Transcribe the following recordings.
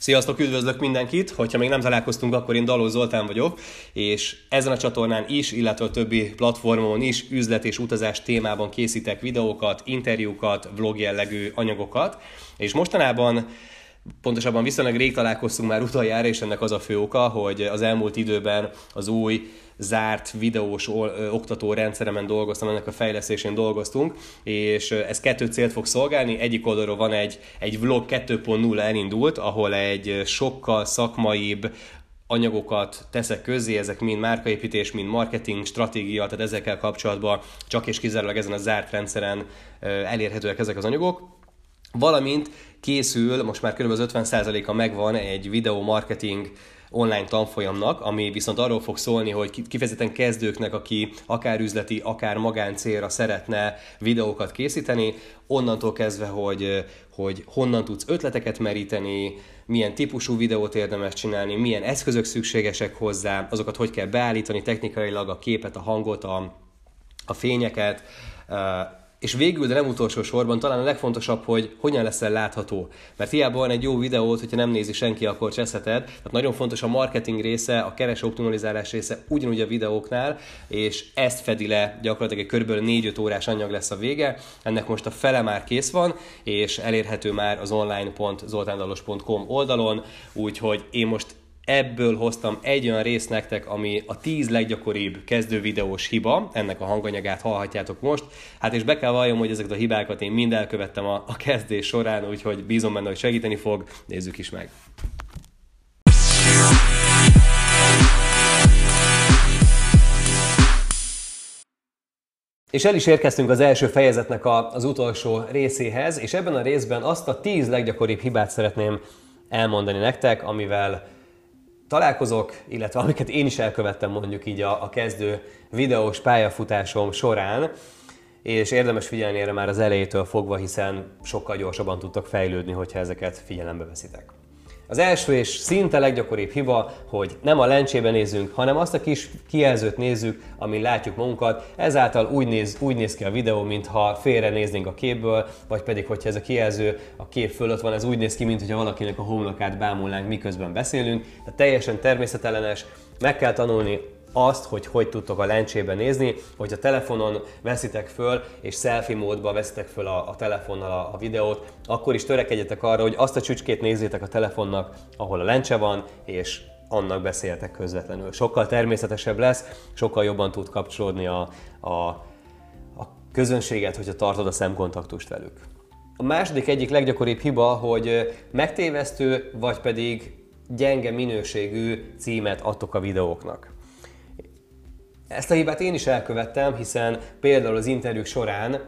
Sziasztok, üdvözlök mindenkit! Hogyha még nem találkoztunk, akkor én Daló Zoltán vagyok, és ezen a csatornán is, illetve a többi platformon is üzlet és utazás témában készítek videókat, interjúkat, vlog jellegű anyagokat, és mostanában pontosabban viszonylag rég találkoztunk már utoljára, és ennek az a fő oka, hogy az elmúlt időben az új zárt videós oktató rendszeremen dolgoztam, ennek a fejlesztésén dolgoztunk, és ez kettő célt fog szolgálni. Egyik oldalról van egy, egy vlog 2.0 elindult, ahol egy sokkal szakmaibb, anyagokat teszek közé, ezek mind márkaépítés, mind marketing, stratégia, tehát ezekkel kapcsolatban csak és kizárólag ezen a zárt rendszeren elérhetőek ezek az anyagok. Valamint készül, most már kb. 50%-a megvan egy videó marketing online tanfolyamnak, ami viszont arról fog szólni, hogy kifejezetten kezdőknek, aki akár üzleti, akár magáncélra szeretne videókat készíteni, onnantól kezdve, hogy, hogy honnan tudsz ötleteket meríteni, milyen típusú videót érdemes csinálni, milyen eszközök szükségesek hozzá, azokat hogy kell beállítani technikailag, a képet, a hangot, a, a fényeket, és végül, de nem utolsó sorban, talán a legfontosabb, hogy hogyan leszel látható. Mert hiába van egy jó videót, hogyha nem nézi senki, akkor cseszheted. Tehát nagyon fontos a marketing része, a keres optimalizálás része ugyanúgy a videóknál, és ezt fedi le gyakorlatilag egy kb. 4-5 órás anyag lesz a vége. Ennek most a fele már kész van, és elérhető már az online.zoltándalos.com oldalon, úgyhogy én most Ebből hoztam egy olyan részt nektek, ami a 10 leggyakoribb kezdő videós hiba, ennek a hanganyagát hallhatjátok most. Hát és be kell valljam, hogy ezeket a hibákat én mind elkövettem a, a kezdés során, úgyhogy bízom benne, hogy segíteni fog. Nézzük is meg. És el is érkeztünk az első fejezetnek a, az utolsó részéhez, és ebben a részben azt a 10 leggyakoribb hibát szeretném elmondani nektek, amivel találkozok, illetve amiket én is elkövettem mondjuk így a, a kezdő videós pályafutásom során, és érdemes figyelni erre már az elejétől fogva, hiszen sokkal gyorsabban tudtak fejlődni, hogyha ezeket figyelembe veszitek. Az első és szinte leggyakoribb hiba, hogy nem a lencsében nézünk, hanem azt a kis kijelzőt nézzük, amin látjuk magunkat. Ezáltal úgy néz, úgy néz ki a videó, mintha félre néznénk a képből, vagy pedig, hogyha ez a kijelző a kép fölött van, ez úgy néz ki, mintha valakinek a homlokát bámulnánk, miközben beszélünk. Tehát teljesen természetellenes, meg kell tanulni azt, hogy hogy tudtok a lencsében nézni, hogy a telefonon veszitek föl, és selfie módban veszitek föl a, a telefonnal a, a videót, akkor is törekedjetek arra, hogy azt a csücskét nézzétek a telefonnak, ahol a lencse van, és annak beszéltek közvetlenül. Sokkal természetesebb lesz, sokkal jobban tud kapcsolódni a, a, a közönséget, hogyha tartod a szemkontaktust velük. A második egyik leggyakoribb hiba, hogy megtévesztő, vagy pedig gyenge minőségű címet adtok a videóknak. Ezt a hibát én is elkövettem, hiszen például az interjúk során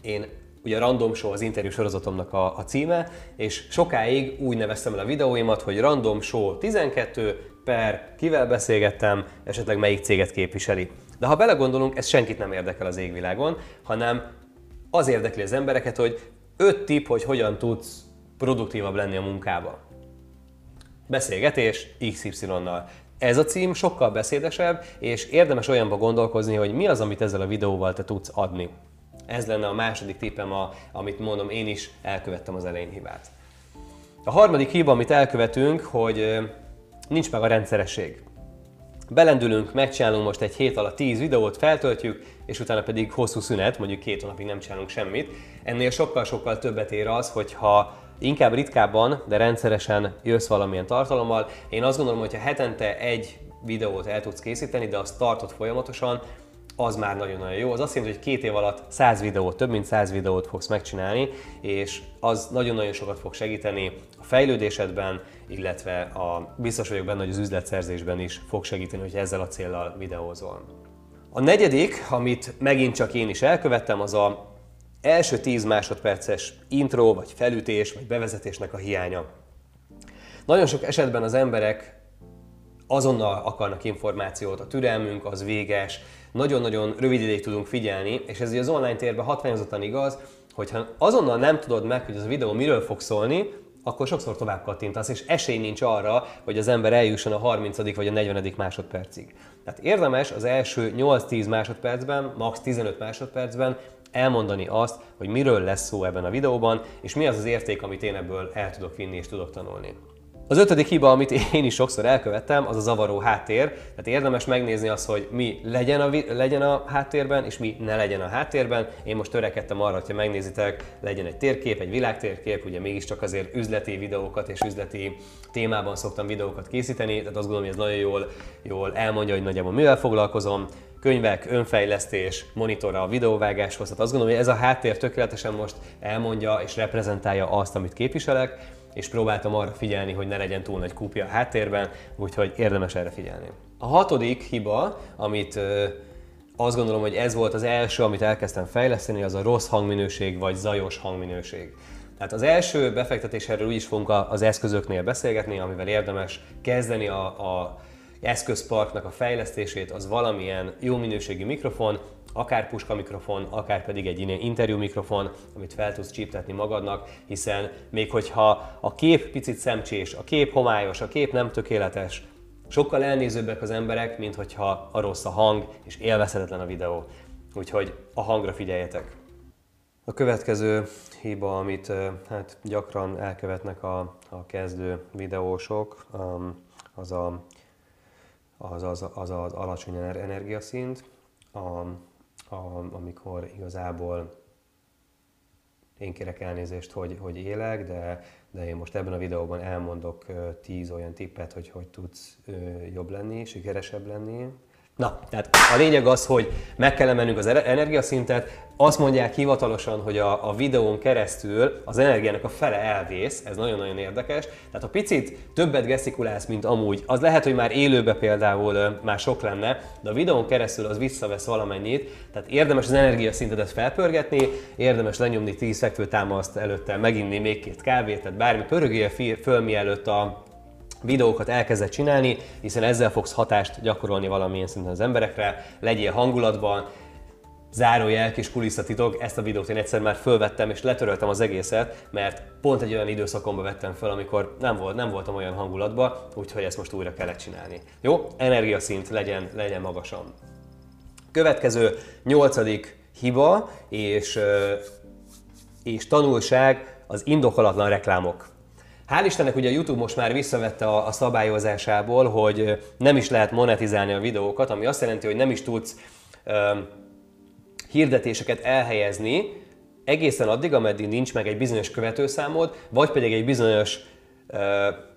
én ugye Random Show az interjú sorozatomnak a, a címe, és sokáig úgy neveztem el a videóimat, hogy Random Show 12 per kivel beszélgettem, esetleg melyik céget képviseli. De ha belegondolunk, ez senkit nem érdekel az égvilágon, hanem az érdekli az embereket, hogy 5 tipp, hogy hogyan tudsz produktívabb lenni a munkába. Beszélgetés XY-nal. Ez a cím sokkal beszédesebb, és érdemes olyanba gondolkozni, hogy mi az, amit ezzel a videóval te tudsz adni. Ez lenne a második tippem, a, amit mondom, én is elkövettem az elején hibát. A harmadik hiba, amit elkövetünk, hogy nincs meg a rendszeresség. Belendülünk, megcsinálunk most egy hét alatt 10 videót, feltöltjük, és utána pedig hosszú szünet, mondjuk két hónapig nem csinálunk semmit. Ennél sokkal-sokkal többet ér az, hogyha inkább ritkábban, de rendszeresen jössz valamilyen tartalommal. Én azt gondolom, hogy ha hetente egy videót el tudsz készíteni, de azt tartod folyamatosan, az már nagyon-nagyon jó. Az azt jelenti, hogy két év alatt 100 videót, több mint 100 videót fogsz megcsinálni, és az nagyon-nagyon sokat fog segíteni a fejlődésedben, illetve a, biztos vagyok benne, hogy az üzletszerzésben is fog segíteni, hogy ezzel a céllal videózol. A negyedik, amit megint csak én is elkövettem, az a első 10 másodperces intro, vagy felütés, vagy bevezetésnek a hiánya. Nagyon sok esetben az emberek azonnal akarnak információt, a türelmünk az véges, nagyon-nagyon rövid ideig tudunk figyelni, és ez az online térben hatványozottan igaz, hogyha azonnal nem tudod meg, hogy az a videó miről fog szólni, akkor sokszor tovább kattintasz, és esély nincs arra, hogy az ember eljusson a 30. vagy a 40. másodpercig. Tehát érdemes az első 8-10 másodpercben, max. 15 másodpercben elmondani azt, hogy miről lesz szó ebben a videóban, és mi az az érték, amit én ebből el tudok vinni és tudok tanulni. Az ötödik hiba, amit én is sokszor elkövettem, az a zavaró háttér. Tehát érdemes megnézni azt, hogy mi legyen a, legyen a háttérben, és mi ne legyen a háttérben. Én most törekedtem arra, hogyha megnézitek, legyen egy térkép, egy világtérkép, ugye mégiscsak azért üzleti videókat és üzleti témában szoktam videókat készíteni, tehát azt gondolom, hogy ez nagyon jól, jól elmondja, hogy nagyjából mivel foglalkozom könyvek, önfejlesztés, monitorra a videóvágáshoz. Tehát azt gondolom, hogy ez a háttér tökéletesen most elmondja és reprezentálja azt, amit képviselek és próbáltam arra figyelni, hogy ne legyen túl nagy kúpja a háttérben, úgyhogy érdemes erre figyelni. A hatodik hiba, amit azt gondolom, hogy ez volt az első, amit elkezdtem fejleszteni, az a rossz hangminőség vagy zajos hangminőség. Tehát az első befektetés erről úgy is fogunk az eszközöknél beszélgetni, amivel érdemes kezdeni a, a eszközparknak a fejlesztését, az valamilyen jó minőségi mikrofon, akár puska mikrofon, akár pedig egy ilyen interjú mikrofon, amit fel tudsz csíptetni magadnak, hiszen még hogyha a kép picit szemcsés, a kép homályos, a kép nem tökéletes, sokkal elnézőbbek az emberek, mint hogyha a rossz a hang és élvezhetetlen a videó. Úgyhogy a hangra figyeljetek! A következő hiba, amit hát gyakran elkövetnek a, a kezdő videósok, az, a, az, az, az az alacsony energiaszint. A, a, amikor igazából én kérek elnézést, hogy, hogy élek, de, de én most ebben a videóban elmondok tíz olyan tippet, hogy hogy tudsz jobb lenni, sikeresebb lenni, Na, tehát a lényeg az, hogy meg kell emelnünk az energiaszintet, azt mondják hivatalosan, hogy a, a videón keresztül az energiának a fele elvész, ez nagyon-nagyon érdekes. Tehát ha picit többet gesztikulálsz, mint amúgy, az lehet, hogy már élőbe például már sok lenne, de a videón keresztül az visszavesz valamennyit, tehát érdemes az energiaszintedet felpörgetni, érdemes lenyomni 10 fekvőtámaszt előtte, meginni még két kávét, tehát bármi pörögje föl mielőtt a videókat elkezded csinálni, hiszen ezzel fogsz hatást gyakorolni valamilyen szinten az emberekre, legyél hangulatban, zárójel kis kulisszatitok, ezt a videót én egyszer már fölvettem és letöröltem az egészet, mert pont egy olyan időszakomban vettem föl, amikor nem, volt, nem voltam olyan hangulatban, úgyhogy ezt most újra kellett csinálni. Jó? Energiaszint legyen, legyen magasan. Következő nyolcadik hiba és, és tanulság az indokolatlan reklámok. Hál' Istennek ugye a YouTube most már visszavette a, a szabályozásából, hogy nem is lehet monetizálni a videókat, ami azt jelenti, hogy nem is tudsz um, hirdetéseket elhelyezni egészen addig, ameddig nincs meg egy bizonyos követőszámod, vagy pedig egy bizonyos uh,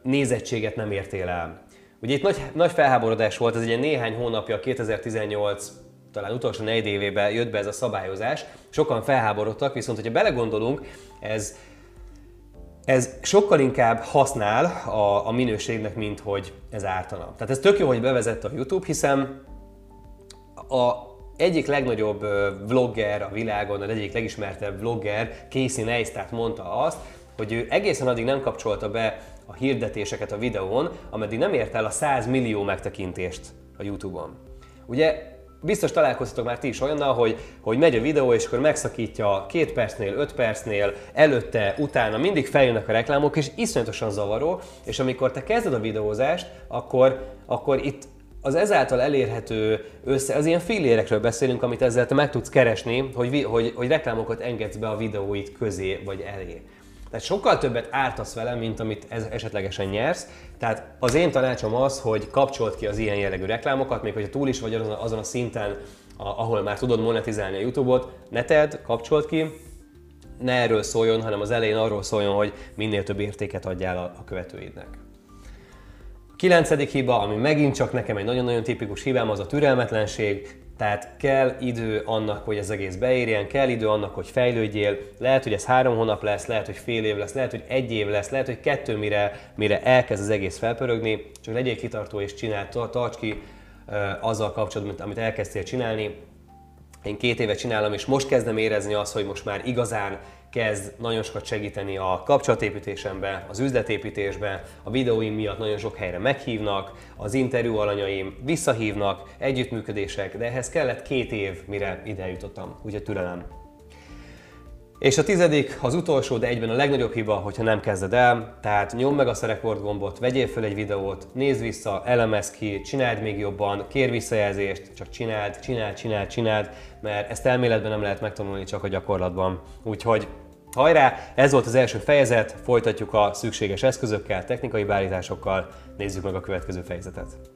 nézettséget nem értél el. Ugye itt nagy, nagy felháborodás volt, ez egy néhány hónapja, 2018 talán utolsó négy évében jött be ez a szabályozás, sokan felháborodtak, viszont hogyha belegondolunk, ez ez sokkal inkább használ a, a minőségnek, mint hogy ez ártana. Tehát ez tök jó, hogy bevezette a YouTube, hiszen a egyik legnagyobb vlogger a világon, az egyik legismertebb vlogger, Casey Neistat mondta azt, hogy ő egészen addig nem kapcsolta be a hirdetéseket a videón, ameddig nem ért el a 100 millió megtekintést a YouTube-on. Ugye biztos találkoztatok már ti is olyannal, hogy, hogy megy a videó, és akkor megszakítja két percnél, öt percnél, előtte, utána mindig feljönnek a reklámok, és iszonyatosan zavaró, és amikor te kezded a videózást, akkor, akkor itt az ezáltal elérhető össze, az ilyen fillérekről beszélünk, amit ezzel te meg tudsz keresni, hogy, hogy, hogy reklámokat engedsz be a videóit közé vagy elé. Tehát sokkal többet ártasz vele, mint amit ez esetlegesen nyersz. Tehát az én tanácsom az, hogy kapcsolt ki az ilyen jellegű reklámokat, még hogyha túl is vagy azon a, a szinten, ahol már tudod monetizálni a YouTube-ot, ne tedd, kapcsolt ki, ne erről szóljon, hanem az elején arról szóljon, hogy minél több értéket adjál a, a követőidnek. Kilencedik hiba, ami megint csak nekem egy nagyon-nagyon tipikus hibám, az a türelmetlenség. Tehát kell idő annak, hogy ez egész beérjen, kell idő annak, hogy fejlődjél. Lehet, hogy ez három hónap lesz, lehet, hogy fél év lesz, lehet, hogy egy év lesz, lehet, hogy kettő, mire, mire elkezd az egész felpörögni. Csak legyél kitartó és csinál, tarts ki azzal kapcsolatban, amit elkezdtél csinálni. Én két éve csinálom, és most kezdem érezni azt, hogy most már igazán kezd nagyon sokat segíteni a kapcsolatépítésembe, az üzletépítésbe, a videóim miatt nagyon sok helyre meghívnak, az interjú alanyaim visszahívnak, együttműködések, de ehhez kellett két év, mire ide jutottam, úgyhogy türelem. És a tizedik, az utolsó, de egyben a legnagyobb hiba, hogyha nem kezded el. Tehát nyomd meg a rekord gombot, vegyél föl egy videót, nézd vissza, elemezd ki, csináld még jobban, kér visszajelzést, csak csináld, csináld, csináld, csináld, mert ezt elméletben nem lehet megtanulni, csak a gyakorlatban. Úgyhogy hajrá, ez volt az első fejezet, folytatjuk a szükséges eszközökkel, technikai beállításokkal, nézzük meg a következő fejezetet.